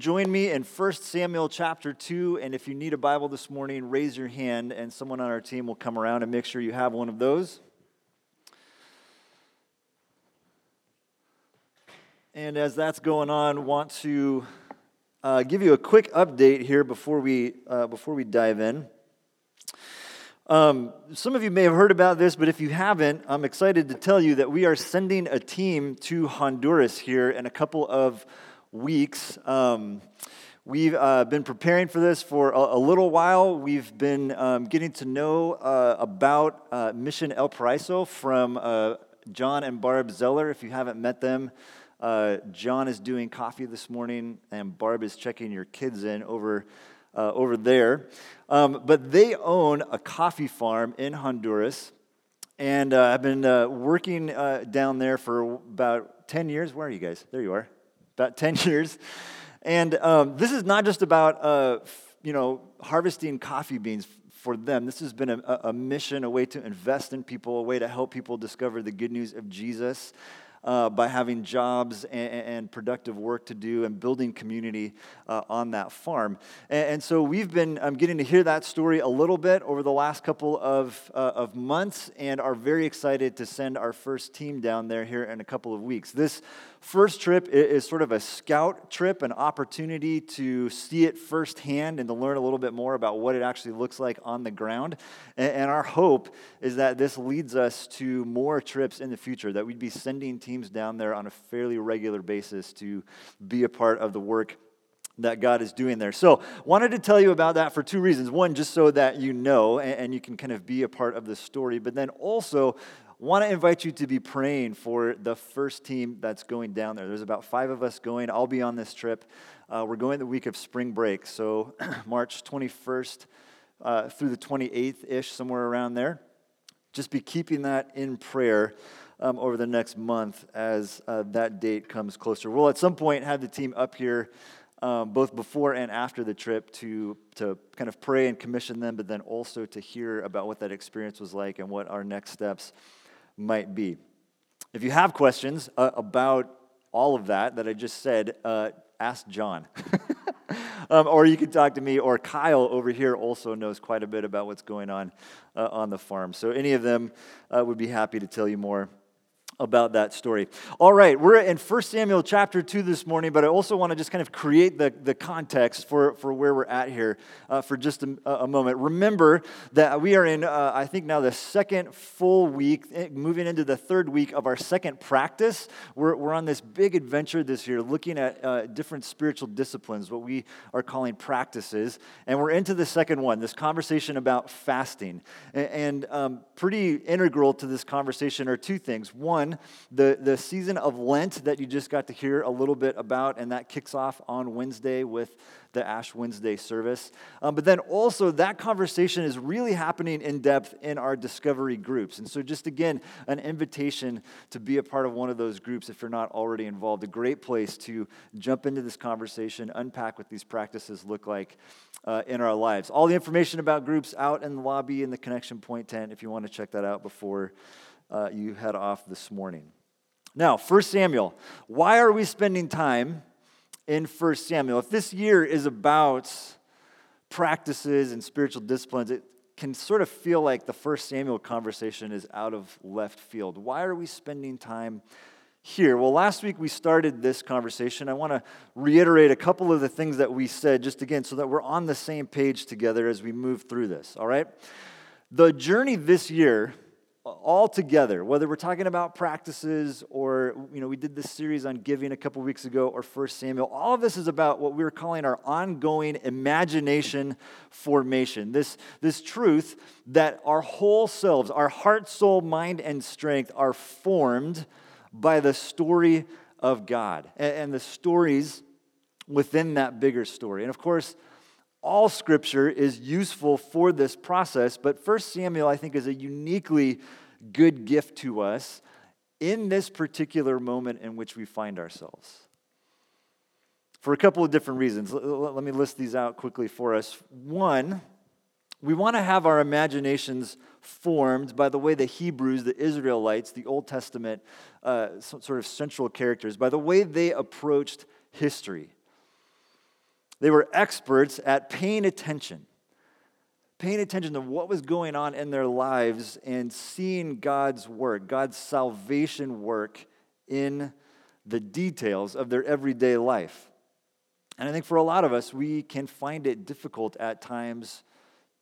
join me in 1 Samuel chapter 2. And if you need a Bible this morning, raise your hand, and someone on our team will come around and make sure you have one of those. And as that's going on, want to uh, give you a quick update here before we, uh, before we dive in. Um, some of you may have heard about this, but if you haven't, I'm excited to tell you that we are sending a team to Honduras here in a couple of weeks. Um, we've uh, been preparing for this for a, a little while. We've been um, getting to know uh, about uh, Mission El Paraiso from uh, John and Barb Zeller. If you haven't met them, uh, John is doing coffee this morning, and Barb is checking your kids in over. Uh, over there. Um, but they own a coffee farm in Honduras. And I've been working down there for about 10 years. Where are you guys? There you are about 10 years. And um, this is not just about, uh, you know, harvesting coffee beans for them. This has been a, a, mission, a way to invest in people, a way to help people discover the good news of Jesus uh, by having jobs and, and, productive work to do and building community uh, on that farm. And, and so we've been um, getting to hear that story a little bit over the last couple of, uh, of months and are very excited to send our first team down there here in a couple of weeks. This first trip is sort of a scout trip, an opportunity to see it firsthand and to learn a little bit more about what it actually looks like on the ground. And our hope is that this leads us to more trips in the future, that we'd be sending teams down there on a fairly regular basis to be a part of the work that God is doing there. So, wanted to tell you about that for two reasons. One, just so that you know and, and you can kind of be a part of the story, but then also, want to invite you to be praying for the first team that's going down there. There's about five of us going. I'll be on this trip. Uh, we're going the week of spring break, so March 21st uh, through the 28th ish, somewhere around there. Just be keeping that in prayer um, over the next month as uh, that date comes closer. We'll at some point have the team up here. Um, both before and after the trip to, to kind of pray and commission them, but then also to hear about what that experience was like and what our next steps might be. If you have questions uh, about all of that that I just said, uh, ask John. um, or you can talk to me, or Kyle over here also knows quite a bit about what's going on uh, on the farm. So any of them uh, would be happy to tell you more about that story. All right, we're in 1 Samuel chapter 2 this morning, but I also want to just kind of create the, the context for, for where we're at here uh, for just a, a, moment. Remember that we are in, uh, I think, now the second full week, eh, moving into the third week of our second practice. We're, we're on this big adventure this year looking at uh, different spiritual disciplines, what we are calling practices. And we're into the second one, this conversation about fasting. And, and um, pretty integral to this conversation are two things. One, the, the season of Lent that you just got to hear a little bit about, and that kicks off on Wednesday with the Ash Wednesday service. Um, but then also, that conversation is really happening in depth in our discovery groups. And so, just again, an invitation to be a part of one of those groups if you're not already involved. A great place to jump into this conversation, unpack what these practices look like uh, in our lives. All the information about groups out in the lobby in the Connection Point tent if you want to check that out before uh, you head off this morning. Now, 1 Samuel. Why are we spending time in 1 Samuel? If this year is about practices and spiritual disciplines, it can sort of feel like the 1 Samuel conversation is out of left field. Why are we spending time here? Well, last week we started this conversation. I want to reiterate a couple of the things that we said, just again, so that we're on the same page together as we move through this, all right? The journey this year all together, whether we're talking about practices or, you know, we did this series on giving a couple weeks ago or First Samuel, all of this is about what we're calling our ongoing imagination formation. This, this truth that our whole selves, our heart, soul, mind, and strength are formed by the story of God and, and the stories within that bigger story. And of course, all scripture is useful for this process, but First Samuel, I think, is a uniquely good gift to us in this particular moment in which we find ourselves. For a couple of different reasons. Let me list these out quickly for us. One, we want to have our imaginations formed by the way the Hebrews, the Israelites, the Old Testament uh, sort of central characters, by the way they approached history. They were experts at paying attention, paying attention to what was going on in their lives and seeing God's work, God's salvation work in the details of their everyday life. And I think for a lot of us, we can find it difficult at times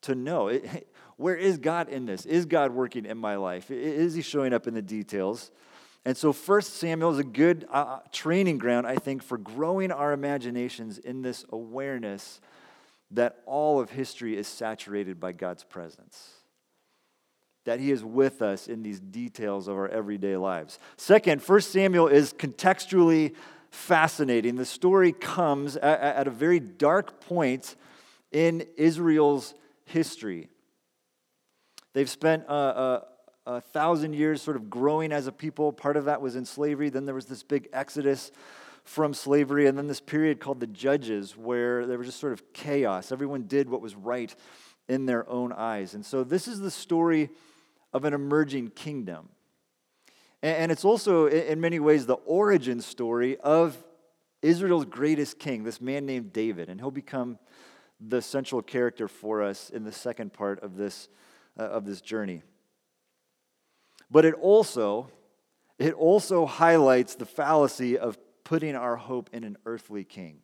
to know it, where is God in this? Is God working in my life? Is He showing up in the details? And so, First Samuel is a good uh, training ground, I think, for growing our imaginations in this awareness that all of history is saturated by God's presence. That he is with us in these details of our everyday lives. Second, First Samuel is contextually fascinating. The story comes at, a very dark point in Israel's history. They've spent a, a, a, thousand years sort of growing as a people. Part of that was in slavery. Then there was this big exodus from slavery. And then this period called the Judges, where there was just sort of chaos. Everyone did what was right in their own eyes. And so this is the story of an emerging kingdom. And it's also, in many ways, the origin story of Israel's greatest king, this man named David. And he'll become the central character for us in the second part of this, uh, of this journey. But it also, it also highlights the fallacy of putting our hope in an earthly king.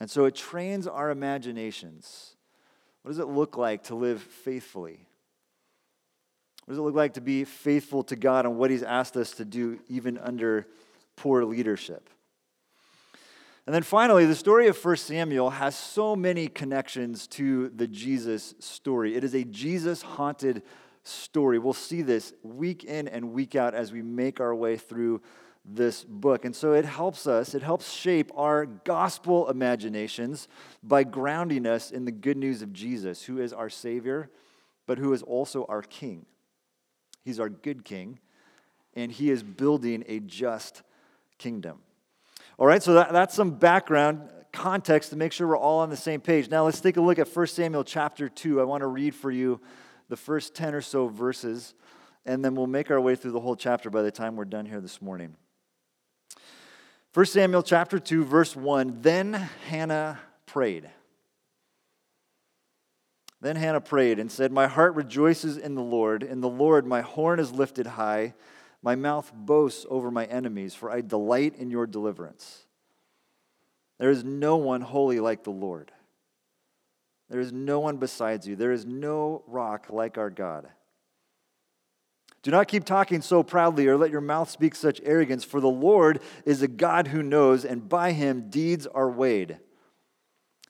And so it trains our imaginations. What does it look like to live faithfully? What does it look like to be faithful to God and what He's asked us to do, even under poor leadership? And then finally, the story of 1 Samuel has so many connections to the Jesus story. It is a Jesus haunted story. We'll see this week in and week out as we make our way through this book. And so it helps us, it helps shape our gospel imaginations by grounding us in the good news of Jesus, who is our Savior, but who is also our King. He's our good King, and He is building a just kingdom. All right, so that, that's some background context to make sure we're all on the same page. Now let's take a look at 1 Samuel chapter 2. I want to read for you the first 10 or so verses, and then we'll make our way through the whole chapter by the time we're done here this morning. 1 Samuel chapter 2, verse 1 Then Hannah prayed. Then Hannah prayed and said, My heart rejoices in the Lord. In the Lord, my horn is lifted high. My mouth boasts over my enemies, for I delight in your deliverance. There is no one holy like the Lord. There is no one besides you. There is no rock like our God. Do not keep talking so proudly or let your mouth speak such arrogance, for the Lord is a God who knows, and by him deeds are weighed.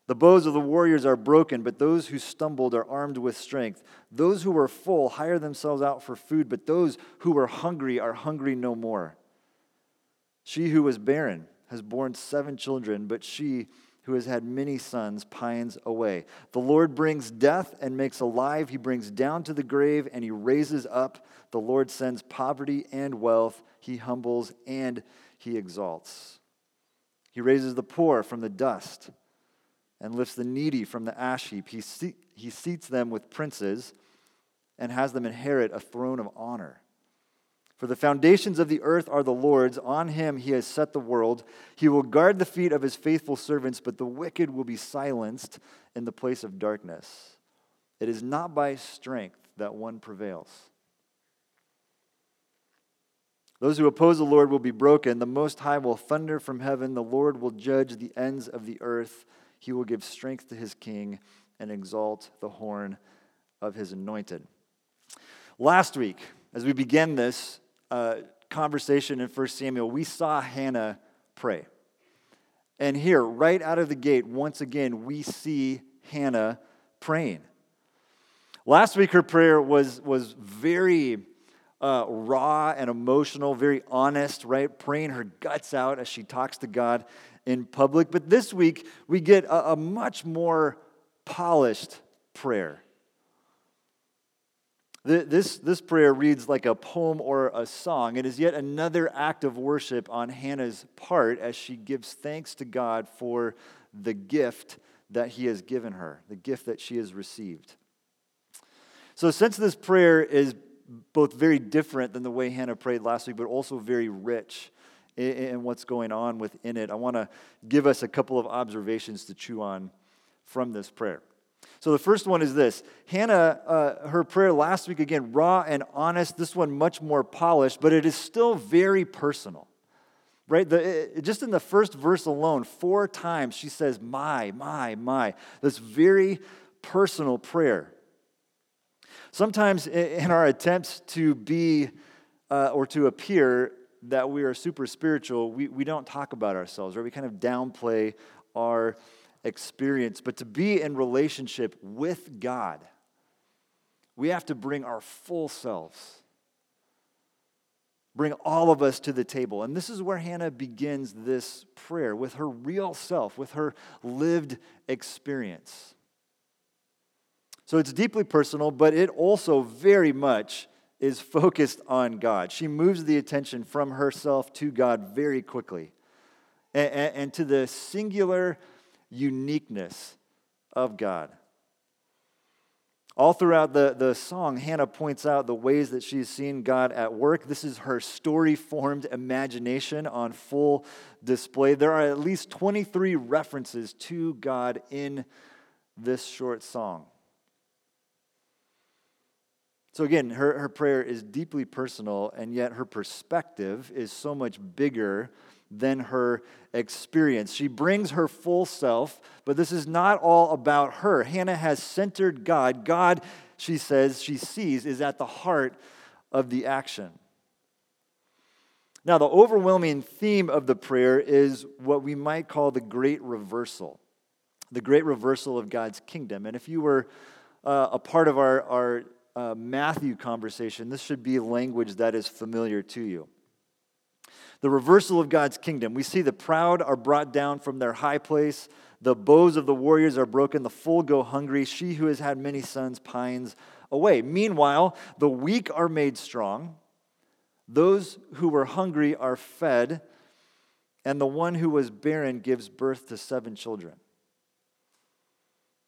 The bows of the warriors are broken, but those who stumbled are armed with strength. Those who were full hire themselves out for food, but those who were hungry are hungry no more. She who was barren has borne seven children, but she who has had many sons pines away. The Lord brings death and makes alive. He brings down to the grave and he raises up. The Lord sends poverty and wealth. He humbles and he exalts. He raises the poor from the dust and lifts the needy from the ash heap. He, he seats them with princes and has them inherit a throne of honor. For the foundations of the earth are the Lord's. On him he has set the world. He will guard the feet of his faithful servants, but the wicked will be silenced in the place of darkness. It is not by strength that one prevails. Those who oppose the Lord will be broken. The Most High will thunder from heaven. The Lord will judge the ends of the earth. He will give strength to his king and exalt the horn of his anointed. Last week, as we began this uh, conversation in 1 Samuel, we saw Hannah pray. And here, right out of the gate, once again, we see Hannah praying. Last week, her prayer was, was very uh, raw and emotional, very honest, right? Praying her guts out as she talks to God in public. But this week, we get a, a much more polished prayer. This, this prayer reads like a poem or a song. It is yet another act of worship on Hannah's part as she gives thanks to God for the gift that He has given her, the gift that she has received. So, since this prayer is both very different than the way Hannah prayed last week, but also very rich and what's going on within it, I want to give us a couple of observations to chew on from this prayer. So the first one is this Hannah, uh, her prayer last week, again, raw and honest. This one, much more polished, but it is still very personal. Right? The, it, just in the first verse alone, four times she says, My, my, my. This very personal prayer. Sometimes in our attempts to be uh, or to appear that we are super spiritual, we, we don't talk about ourselves, right? We kind of downplay our experience. But to be in relationship with God, we have to bring our full selves, bring all of us to the table. And this is where Hannah begins this prayer with her real self, with her lived experience. So it's deeply personal, but it also very much is focused on God. She moves the attention from herself to God very quickly and, and, and to the singular uniqueness of God. All throughout the, the song, Hannah points out the ways that she's seen God at work. This is her story formed imagination on full display. There are at least 23 references to God in this short song. So, again, her, her prayer is deeply personal, and yet her perspective is so much bigger than her experience. She brings her full self, but this is not all about her. Hannah has centered God. God, she says, she sees, is at the heart of the action. Now, the overwhelming theme of the prayer is what we might call the great reversal, the great reversal of God's kingdom. And if you were uh, a part of our, our uh, Matthew conversation, this should be language that is familiar to you the reversal of God's kingdom. We see the proud are brought down from their high place, the bows of the warriors are broken, the full go hungry, she who has had many sons pines away. Meanwhile, the weak are made strong, those who were hungry are fed, and the one who was barren gives birth to seven children.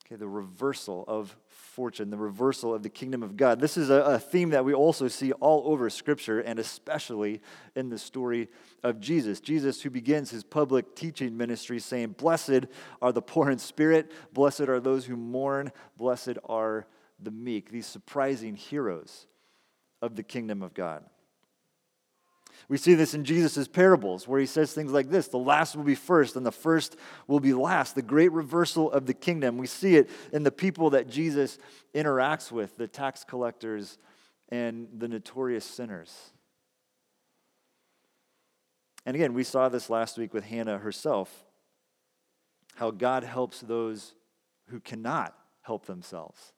Okay, the reversal of fortune, the reversal of the kingdom of God. This is a, a, theme that we also see all over Scripture and especially in the story of Jesus. Jesus, who begins his public teaching ministry saying, Blessed are the poor in spirit, blessed are those who mourn, blessed are the meek. These surprising heroes of the kingdom of God. We see this in Jesus' parables, where he says things like this the last will be first, and the first will be last. The great reversal of the kingdom. We see it in the people that Jesus interacts with the tax collectors and the notorious sinners. And again, we saw this last week with Hannah herself how God helps those who cannot help themselves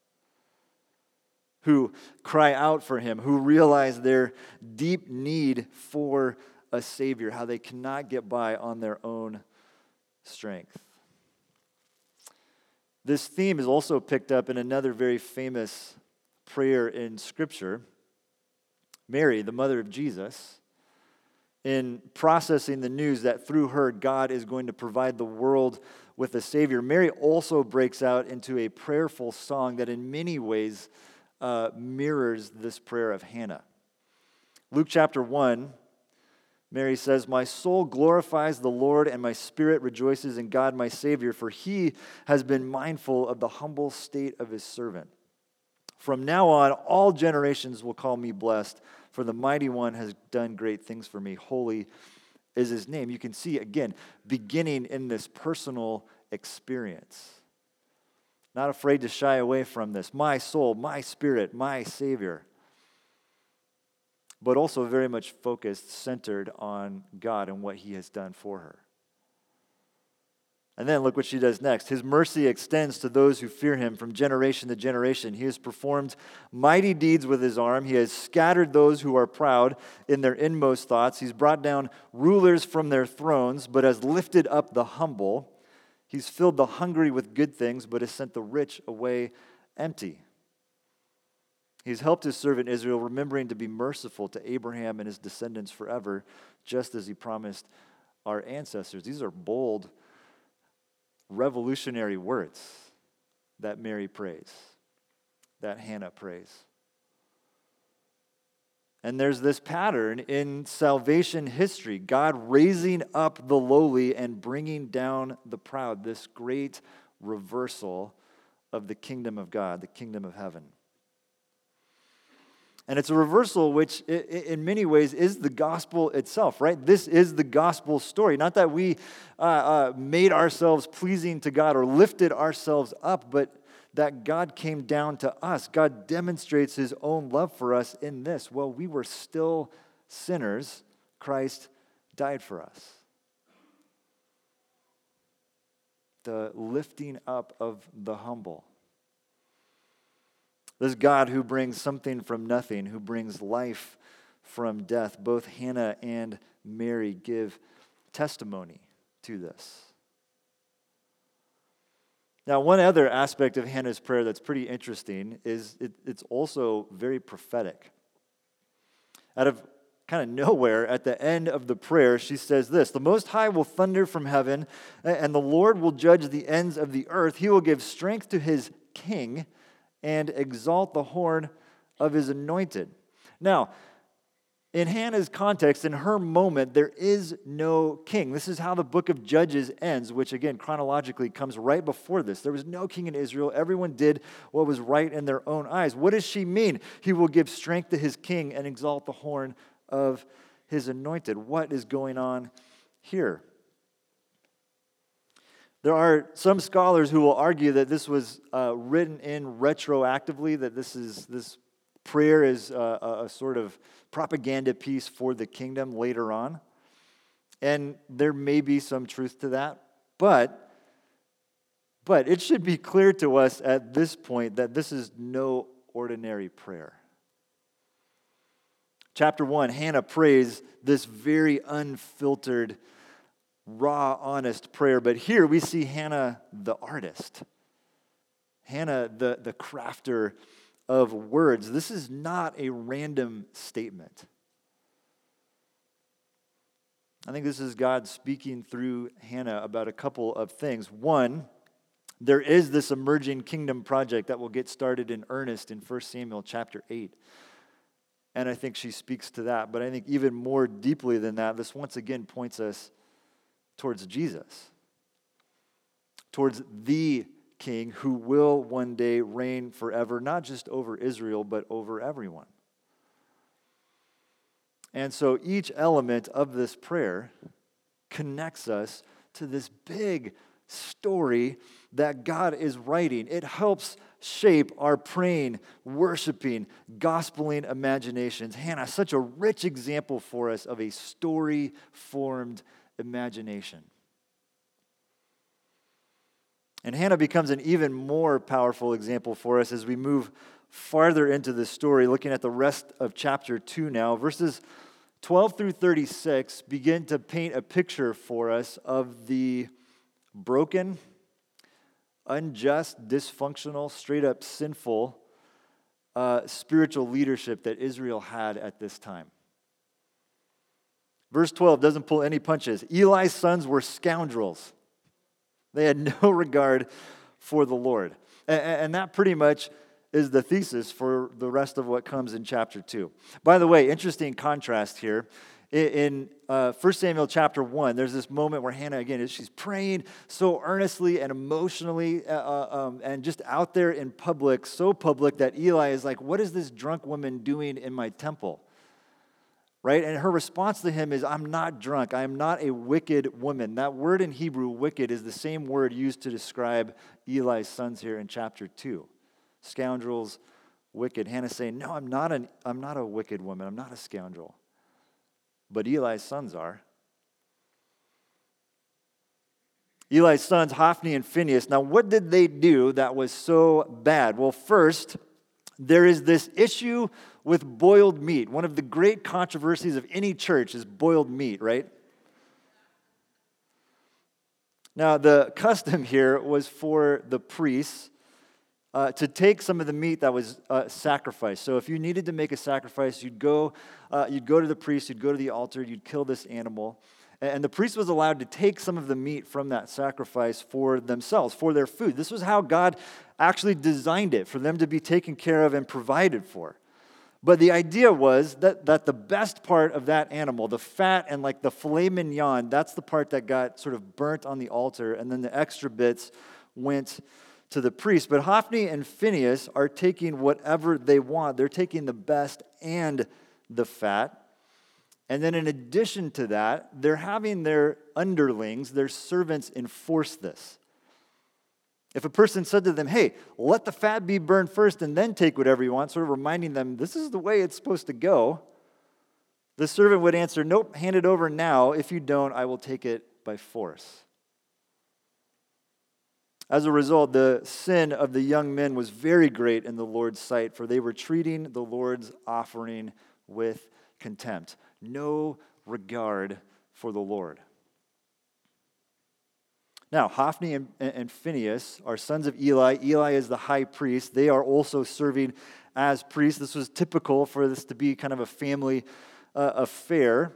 who cry out for him, who realize their deep need for a Savior, how they cannot get by on their own strength. This theme is also picked up in another very famous prayer in Scripture. Mary, the mother of Jesus, in processing the news that through her God is going to provide the world with a Savior, Mary also breaks out into a prayerful song that in many ways uh, mirrors this prayer of Hannah. Luke chapter 1, Mary says, My soul glorifies the Lord, and my spirit rejoices in God my Savior, for he has been mindful of the humble state of his servant. From now on, all generations will call me blessed, for the mighty one has done great things for me. Holy is his name. You can see, again, beginning in this personal experience. Not afraid to shy away from this. My soul, my spirit, my Savior. But also very much focused, centered on God and what He has done for her. And then look what she does next. His mercy extends to those who fear him from generation to generation. He has performed mighty deeds with his arm. He has scattered those who are proud in their inmost thoughts. He's brought down rulers from their thrones, but has lifted up the humble. He's filled the hungry with good things, but has sent the rich away empty. He's helped his servant Israel, remembering to be merciful to Abraham and his descendants forever, just as he promised our ancestors. These are bold, revolutionary words that Mary prays, that Hannah prays. And there's this pattern in salvation history God raising up the lowly and bringing down the proud, this great reversal of the kingdom of God, the kingdom of heaven. And it's a reversal which, in many ways, is the gospel itself, right? This is the gospel story. Not that we uh, uh, made ourselves pleasing to God or lifted ourselves up, but that God came down to us. God demonstrates his own love for us in this. While we were still sinners, Christ died for us. The lifting up of the humble. This God who brings something from nothing, who brings life from death. Both Hannah and Mary give testimony to this. Now, one other aspect of Hannah's prayer that's pretty interesting is it, it's also very prophetic. Out of kind of nowhere, at the end of the prayer, she says this The Most High will thunder from heaven, and the Lord will judge the ends of the earth. He will give strength to his king and exalt the horn of his anointed. Now, in Hannah's context, in her moment, there is no king. This is how the book of Judges ends, which again, chronologically comes right before this. There was no king in Israel. Everyone did what was right in their own eyes. What does she mean? He will give strength to his king and exalt the horn of his anointed. What is going on here? There are some scholars who will argue that this was uh, written in retroactively, that this is this prayer is a, a sort of propaganda piece for the kingdom later on. And there may be some truth to that, but but it should be clear to us at this point that this is no ordinary prayer. Chapter 1, Hannah prays this very unfiltered raw, honest prayer. But here we see Hannah, the artist, Hannah, the, the crafter of words. This is not a random statement. I think this is God speaking through Hannah about a couple of things. One, there is this emerging kingdom project that will get started in earnest in 1 Samuel chapter 8. And I think she speaks to that. But I think even more deeply than that, this once again points us towards Jesus, towards the king who will one day reign forever, not just over Israel, but over everyone. And so each element of this prayer connects us to this big story that God is writing. It helps shape our praying, worshiping, gospeling imaginations. Hannah, such a rich example for us of a story formed imagination. And Hannah becomes an even more powerful example for us as we move farther into this story, looking at the rest of chapter 2 now. Verses 12 through 36 begin to paint a picture for us of the broken, unjust, dysfunctional, straight up sinful uh, spiritual leadership that Israel had at this time. Verse 12 doesn't pull any punches. Eli's sons were scoundrels, they had no regard for the Lord. And that pretty much is the thesis for the rest of what comes in chapter 2. By the way, interesting contrast here. In uh, 1 Samuel chapter 1, there's this moment where Hannah, again, she's praying so earnestly and emotionally uh, uh, um, and just out there in public, so public that Eli is like, What is this drunk woman doing in my temple? Right? And her response to him is, I'm not drunk. I am not a wicked woman. That word in Hebrew, wicked, is the same word used to describe Eli's sons here in chapter 2. Scoundrels, wicked. Hannah saying, No, I'm not, an, I'm not a wicked woman. I'm not a scoundrel. But Eli's sons are. Eli's sons, Hophni and Phinehas. Now, what did they do that was so bad? Well, first, there is this issue with boiled meat. One of the great controversies of any church is boiled meat, right? Now, the custom here was for the priests uh, to take some of the meat that was uh, sacrificed. So, if you needed to make a sacrifice, you'd go, uh, you'd go to the priest, you'd go to the altar, you'd kill this animal. And the priest was allowed to take some of the meat from that sacrifice for themselves, for their food. This was how God actually designed it, for them to be taken care of and provided for. But the idea was that, that the best part of that animal, the fat and like the filet mignon, that's the part that got sort of burnt on the altar, and then the extra bits went to the priest. But Hophni and Phinehas are taking whatever they want. They're taking the best and the fat. And then, in addition to that, they're having their underlings, their servants, enforce this. If a person said to them, hey, let the fat be burned first and then take whatever you want, sort of reminding them this is the way it's supposed to go, the servant would answer, nope, hand it over now. If you don't, I will take it by force. As a result, the sin of the young men was very great in the Lord's sight, for they were treating the Lord's offering with contempt. No regard for the Lord. Now, Hophni and, and Phinehas are sons of Eli. Eli is the high priest. They are also serving as priests. This was typical for this to be kind of a family uh, affair.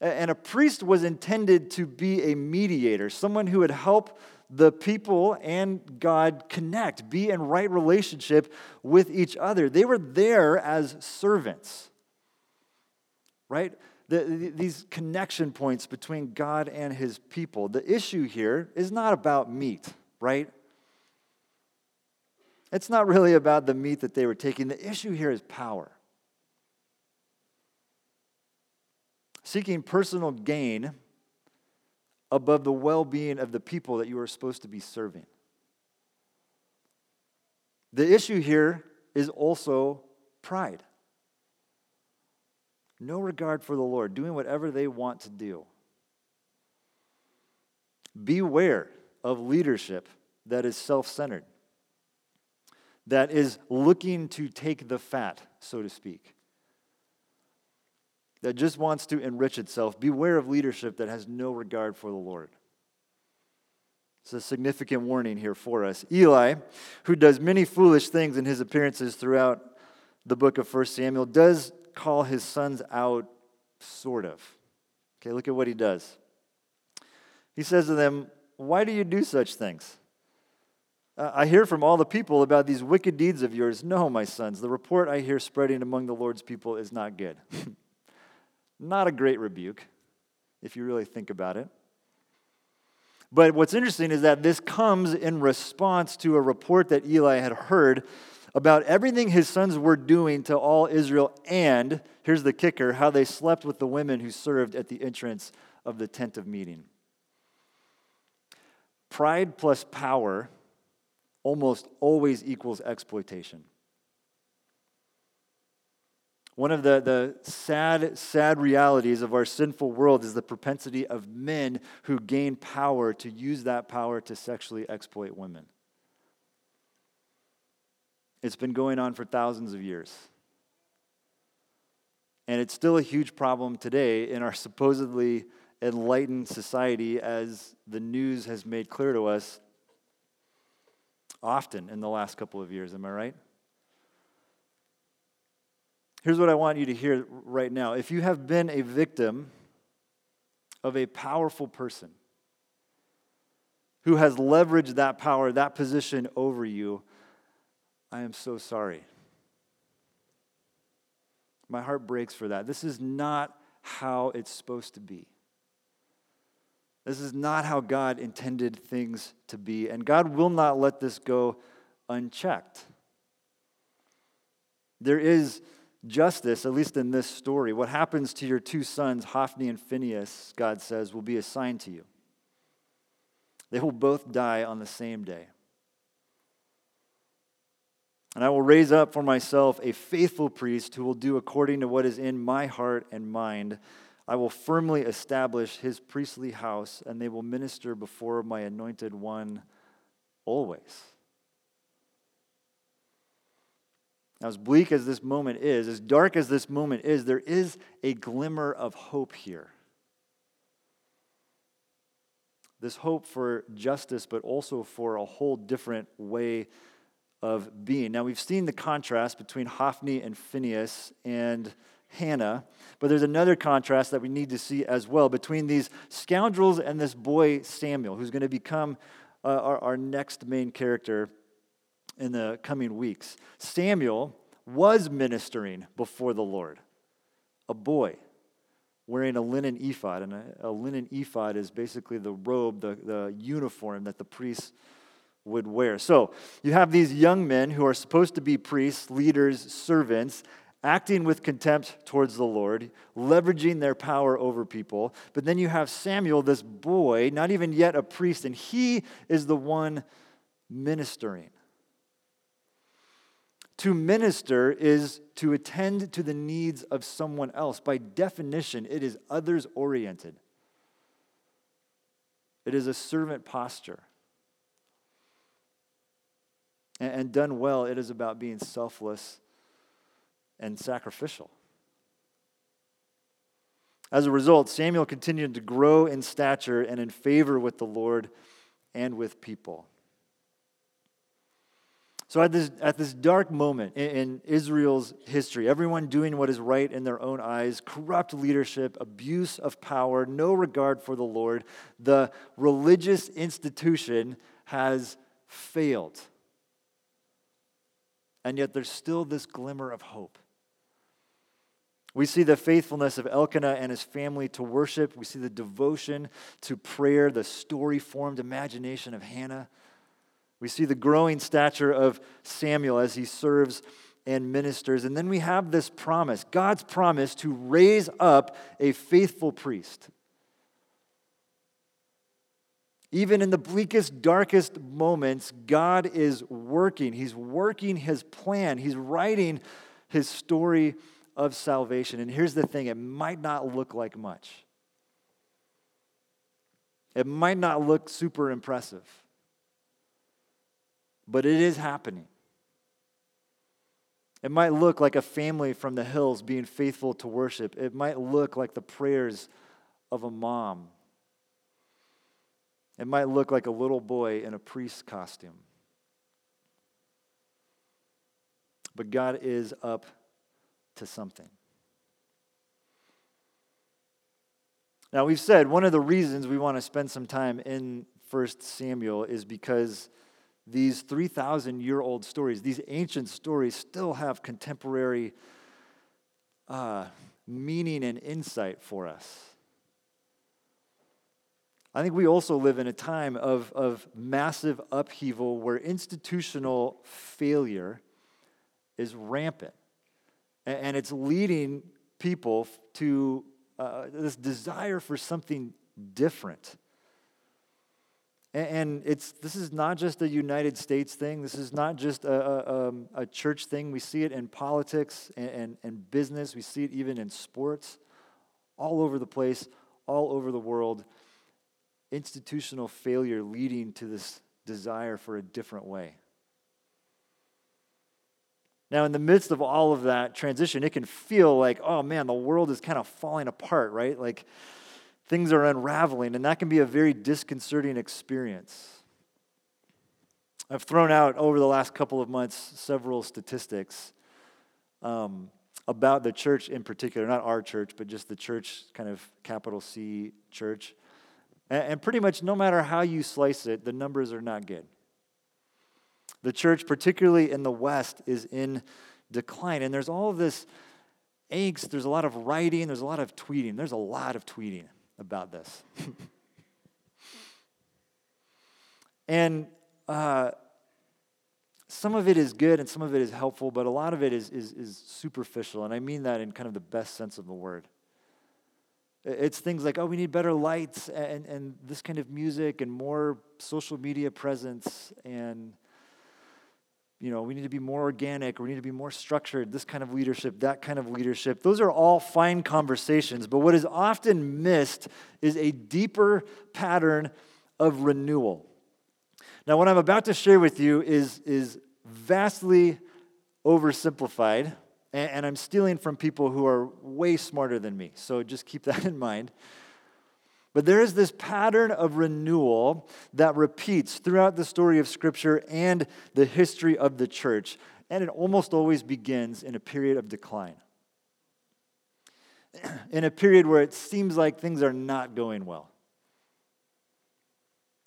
And a priest was intended to be a mediator, someone who would help the people and God connect, be in right relationship with each other. They were there as servants, right? The, the, these connection points between God and his people. The issue here is not about meat, right? It's not really about the meat that they were taking. The issue here is power. Seeking personal gain above the well being of the people that you are supposed to be serving. The issue here is also pride. No regard for the Lord, doing whatever they want to do. Beware of leadership that is self centered, that is looking to take the fat, so to speak that just wants to enrich itself. Beware of leadership that has no regard for the Lord. It's a significant warning here for us. Eli, who does many foolish things in his appearances throughout the book of 1 Samuel, does call his sons out, sort of. Okay, look at what he does. He says to them, Why do you do such things? I hear from all the people about these wicked deeds of yours. No, my sons, the report I hear spreading among the Lord's people is not good. Not a great rebuke, if you really think about it. But what's interesting is that this comes in response to a report that Eli had heard about everything his sons were doing to all Israel, and here's the kicker how they slept with the women who served at the entrance of the tent of meeting. Pride plus power almost always equals exploitation. One of the, the sad, sad realities of our sinful world is the propensity of men who gain power to use that power to sexually exploit women. It's been going on for thousands of years. And it's still a huge problem today in our supposedly enlightened society, as the news has made clear to us often in the last couple of years. Am I right? Here's what I want you to hear right now. If you have been a victim of a powerful person who has leveraged that power, that position over you, I am so sorry. My heart breaks for that. This is not how it's supposed to be. This is not how God intended things to be. And God will not let this go unchecked. There is justice, at least in this story, what happens to your two sons, Hophni and Phinehas, God says, will be assigned to you. They will both die on the same day. And I will raise up for myself a faithful priest who will do according to what is in my heart and mind. I will firmly establish his priestly house, and they will minister before my anointed one always. Now, as bleak as this moment is, as dark as this moment is, there is a glimmer of hope here. This hope for justice, but also for a whole different way of being. Now, we've seen the contrast between Hophni and Phinehas and Hannah, but there's another contrast that we need to see as well between these scoundrels and this boy Samuel, who's going to become uh, our, our next main character in the coming weeks. Samuel was ministering before the Lord. A boy wearing a linen ephod. And a, a linen ephod is basically the robe, the, the uniform that the priests would wear. So you have these young men who are supposed to be priests, leaders, servants, acting with contempt towards the Lord, leveraging their power over people. But then you have Samuel, this boy, not even yet a priest, and he is the one ministering. To minister is to attend to the needs of someone else. By definition, it is others oriented, it is a servant posture. And done well, it is about being selfless and sacrificial. As a result, Samuel continued to grow in stature and in favor with the Lord and with people. So, at this, at this dark moment in, in, Israel's history, everyone doing what is right in their own eyes, corrupt leadership, abuse of power, no regard for the Lord, the religious institution has failed. And yet, there's still this glimmer of hope. We see the faithfulness of Elkanah and his family to worship. We see the devotion to prayer, the story formed imagination of Hannah. We see the growing stature of Samuel as he serves and ministers. And then we have this promise God's promise to raise up a faithful priest. Even in the bleakest, darkest moments, God is working. He's working his plan, He's writing his story of salvation. And here's the thing it might not look like much, it might not look super impressive but it is happening. It might look like a family from the hills being faithful to worship. It might look like the prayers of a mom. It might look like a little boy in a priest costume. But God is up to something. Now, we've said one of the reasons we want to spend some time in 1 Samuel is because these 3,000 year old stories, these ancient stories, still have contemporary uh, meaning and insight for us. I think we also live in a time of, of massive upheaval where institutional failure is rampant. And, and it's leading people to uh, this desire for something different. And it's, this is not just a United States thing. This is not just a, a, um, a church thing. We see it in politics and, and, and business. We see it even in sports, all over the place, all over the world. Institutional failure leading to this desire for a different way. Now, in the midst of all of that transition, it can feel like, oh man, the world is kind of falling apart, right? Like, things are unraveling, and that can be a very disconcerting experience. I've thrown out over the last couple of months several statistics um, about the church in particular, not our church, but just the church, kind of capital C church. And, pretty much no matter how you slice it, the numbers are not good. The church, particularly in the West, is in decline. And there's all this angst, there's a lot of writing, there's a lot of tweeting. There's a lot of tweeting about this. and uh, some of it is good and some of it is helpful, but a lot of it is, is, is superficial. And I mean that in kind of the best sense of the word. It's things like, oh, we need better lights and, and this kind of music and more social media presence and you know, we need to be more organic, we need to be more structured, this kind of leadership, that kind of leadership. Those are all fine conversations, but what is often missed is a deeper pattern of renewal. Now, what I'm about to share with you is, is vastly oversimplified, and, and I'm stealing from people who are way smarter than me, so just keep that in mind. But there is this pattern of renewal that repeats throughout the story of Scripture and the history of the church. And it almost always begins in a period of decline. In a period where it seems like things are not going well.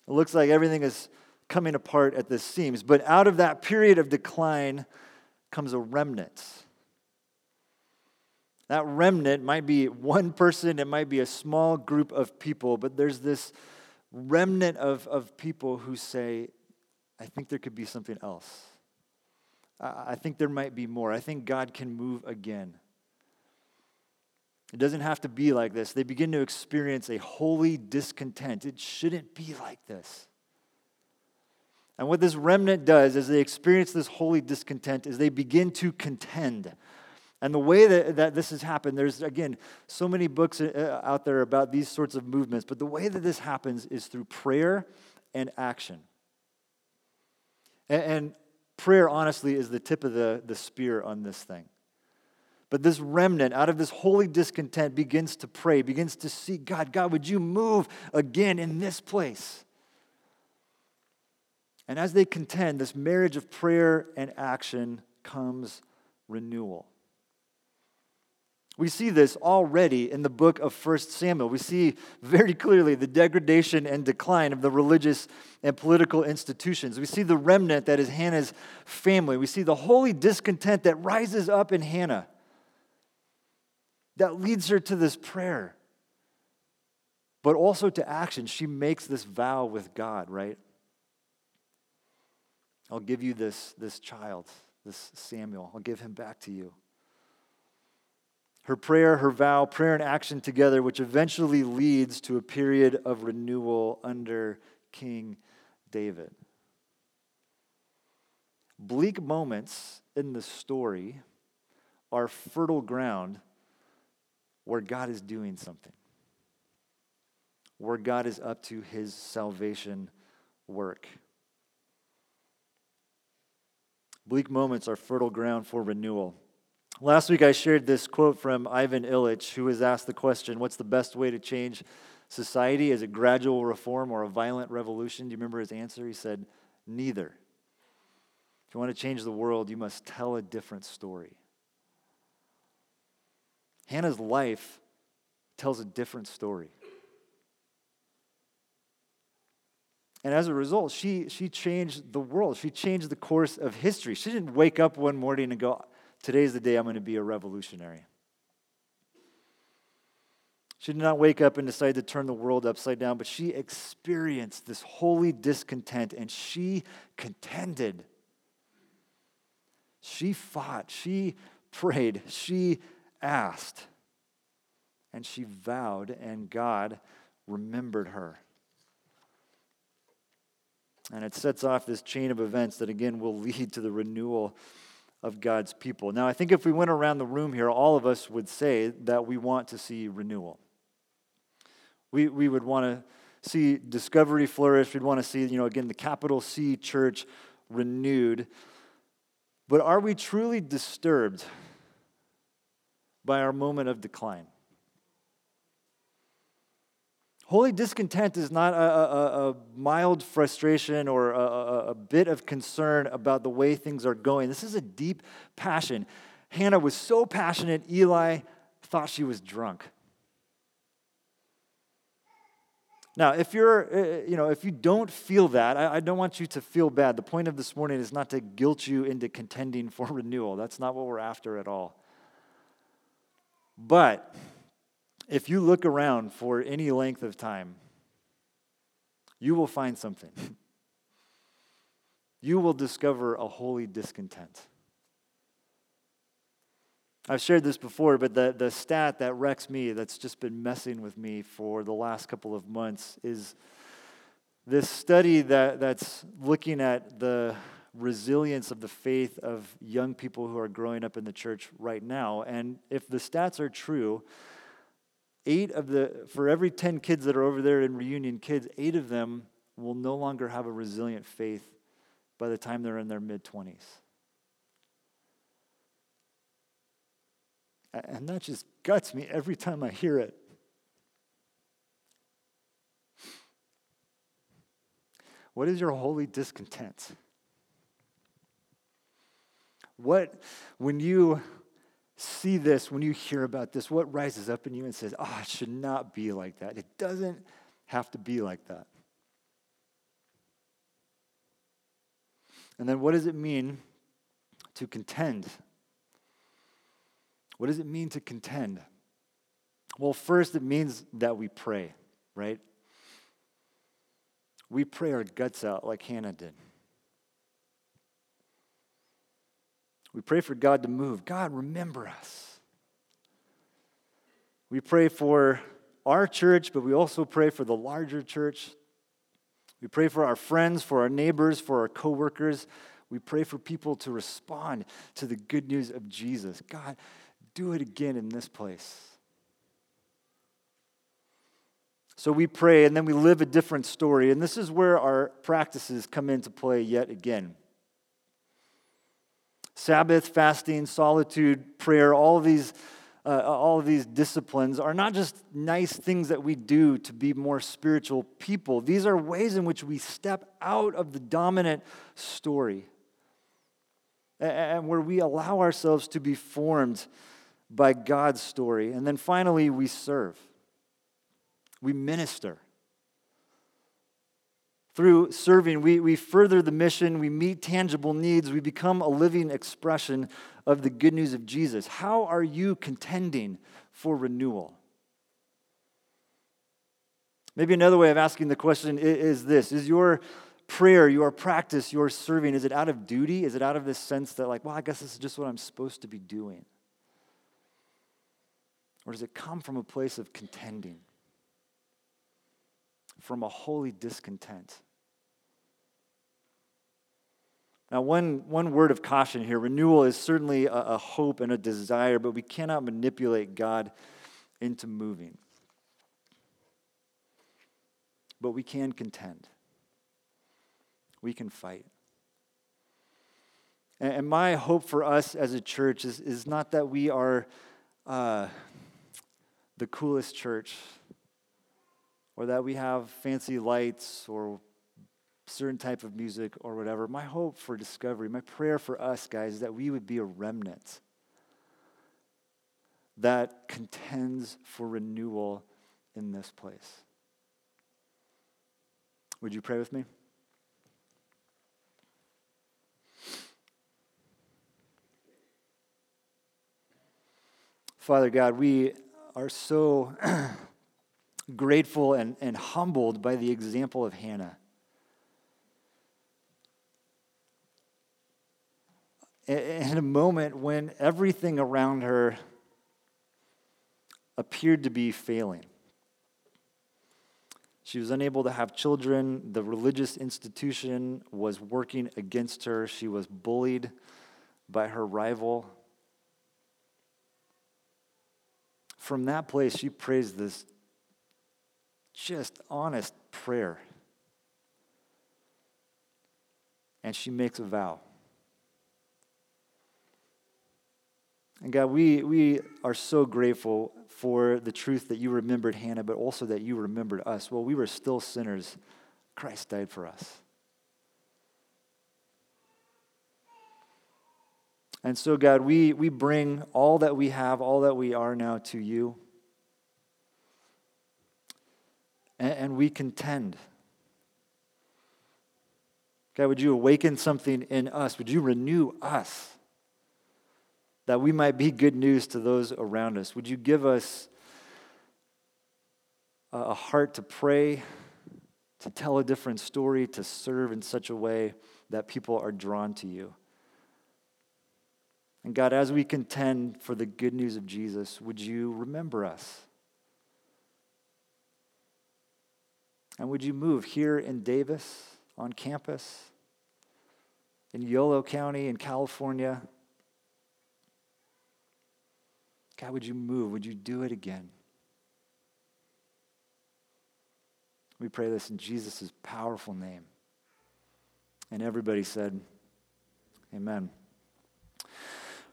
It looks like everything is coming apart at the seams. But out of that period of decline comes a remnant. That remnant might be one person, it might be a small group of people, but there's this remnant of, of people who say, I think there could be something else. I think there might be more. I think God can move again. It doesn't have to be like this. They begin to experience a holy discontent. It shouldn't be like this. And what this remnant does as they experience this holy discontent is they begin to contend. And the way that, that this has happened, there's again so many books uh, out there about these sorts of movements, but the way that this happens is through prayer and action. And, and prayer, honestly, is the tip of the, the spear on this thing. But this remnant, out of this holy discontent, begins to pray, begins to seek God. God, would you move again in this place? And as they contend, this marriage of prayer and action comes renewal. We see this already in the book of 1 Samuel. We see very clearly the degradation and decline of the religious and political institutions. We see the remnant that is Hannah's family. We see the holy discontent that rises up in Hannah that leads her to this prayer, but also to action. She makes this vow with God, right? I'll give you this, this child, this Samuel. I'll give him back to you. Her prayer, her vow, prayer and action together, which eventually leads to a period of renewal under King David. Bleak moments in the story are fertile ground where God is doing something, where God is up to his salvation work. Bleak moments are fertile ground for renewal. Last week, I shared this quote from Ivan Illich, who was asked the question What's the best way to change society? Is it gradual reform or a violent revolution? Do you remember his answer? He said, Neither. If you want to change the world, you must tell a different story. Hannah's life tells a different story. And as a result, she, she changed the world. She changed the course of history. She didn't wake up one morning and go, Today's the day I'm going to be a revolutionary. She did not wake up and decide to turn the world upside down, but she experienced this holy discontent and she contended. She fought. She prayed. She asked. And she vowed, and God remembered her. And it sets off this chain of events that, again, will lead to the renewal of God's people. Now, I think if we went around the room here, all of us would say that we want to see renewal. We, we would want to see discovery flourish. We'd want to see, you know, again, the capital C church renewed. But are we truly disturbed by our moment of decline? Holy discontent is not a, a, a mild frustration or a, a bit of concern about the way things are going. This is a deep passion. Hannah was so passionate, Eli thought she was drunk. Now, if you're, uh, you know, if you don't feel that, I, I, don't want you to feel bad. The point of this morning is not to guilt you into contending for renewal. That's not what we're after at all. But if you look around for any length of time, you will find something. you will discover a holy discontent. I've shared this before, but the, the stat that wrecks me, that's just been messing with me for the last couple of months, is this study that, that's looking at the resilience of the faith of young people who are growing up in the church right now. And if the stats are true, eight of the, for every 10 kids that are over there in reunion kids, eight of them will no longer have a resilient faith by the time they're in their mid 20s. And that just guts me every time I hear it. What is your holy discontent? What, when you see this, when you hear about this, what rises up in you and says, oh, it should not be like that? It doesn't have to be like that. And then what does it mean to contend. What does it mean to contend? Well, first, it means that we pray, right? We pray our guts out like Hannah did. We pray for God to move. God, remember us. We pray for our church, but we also pray for the larger church. We pray for our friends, for our neighbors, for our coworkers. We pray for people to respond to the good news of Jesus. God, do it again in this place. So we pray and then we live a different story. And this is where our practices come into play yet again. Sabbath, fasting, solitude, prayer, all of these, uh, all of these disciplines are not just nice things that we do to be more spiritual people. These are ways in which we step out of the dominant story and where we allow ourselves to be formed by God's story. And then finally, we serve, we minister. Through serving, we, we further the mission, we meet tangible needs, we become a living expression of the good news of Jesus. How are you contending for renewal? Maybe another way of asking the question is this Is your prayer, your practice, your serving, is it out of duty? Is it out of this sense that, like, well, I guess this is just what I'm supposed to be doing? Or does it come from a place of contending? From a holy discontent? Now, one, one word of caution here renewal is certainly a, a hope and a desire, but we cannot manipulate God into moving. But we can contend, we can fight. And, and my hope for us as a church is, is not that we are. Uh, the coolest church, or that we have fancy lights or certain type of music or whatever. My hope for discovery, my prayer for us, guys, is that we would be a remnant that contends for renewal in this place. Would you pray with me? Father God, we are so grateful and, and humbled by the example of Hannah. In a moment when everything around her appeared to be failing. She was unable to have children. The religious institution was working against her. She was bullied by her rival. From that place, she prays this just honest prayer. And she makes a vow. And God, we, we are so grateful for the truth that you remembered Hannah, but also that you remembered us. Well, we were still sinners. Christ died for us. And so, God, we, we bring all that we have, all that we are now to you. And, and we contend. God, would you awaken something in us? Would you renew us that we might be good news to those around us? Would you give us a heart to pray, to tell a different story, to serve in such a way that people are drawn to you? And God, as we contend for the good news of Jesus, would you remember us? And would you move here in Davis, on campus, in Yolo County, in California? God, would you move? Would you do it again? We pray this in Jesus' powerful name. And everybody said, Amen.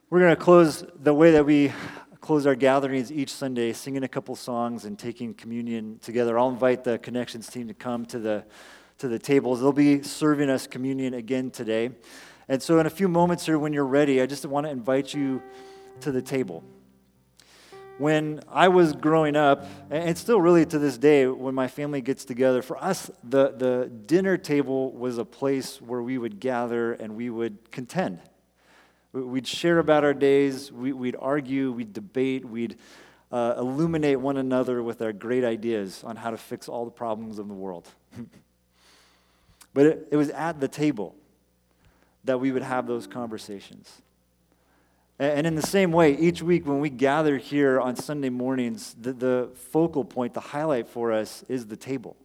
We're going to close the way that we close our gatherings each Sunday, singing a couple songs and taking communion together. I'll invite the connections team to come to the to the tables. They'll be serving us communion again today. And so in a few moments here when you're ready, I just want to invite you to the table. When I was growing up, and still really to this day, when my family gets together, for us, the, the dinner table was a place where we would gather and we would contend We'd share about our days, we, would argue, we'd debate, we'd uh, illuminate one another with our great ideas on how to fix all the problems of the world. but it, it was at the table that we would have those conversations. And in the same way, each week when we gather here on Sunday mornings, the, the, focal point, the highlight for us is the table,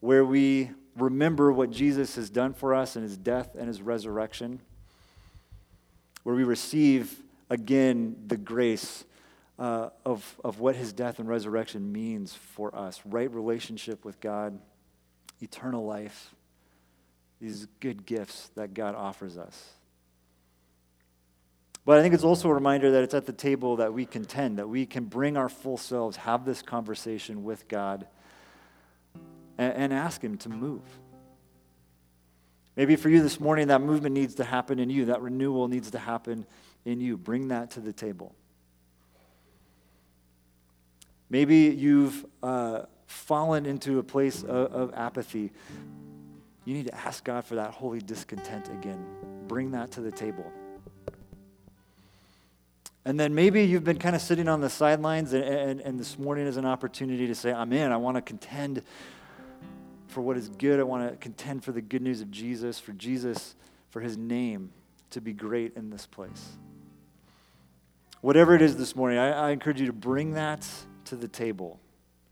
where we remember what Jesus has done for us in his death and his resurrection, where we receive again the grace uh, of, of what his death and resurrection means for us right relationship with God, eternal life, these good gifts that God offers us. But I think it's also a reminder that it's at the table that we contend, that we can bring our full selves, have this conversation with God, and, and ask Him to move. Maybe for you this morning, that movement needs to happen in you, that renewal needs to happen in you. Bring that to the table. Maybe you've uh, fallen into a place of, of apathy. You need to ask God for that holy discontent again. Bring that to the table. And then maybe you've been kind of sitting on the sidelines, and, and, and, this morning is an opportunity to say, I'm in. I want to contend for what is good. I want to contend for the good news of Jesus, for Jesus, for his name to be great in this place. Whatever it is this morning, I, I encourage you to bring that to the table,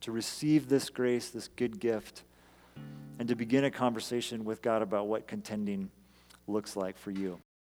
to receive this grace, this good gift, and to begin a conversation with God about what contending looks like for you.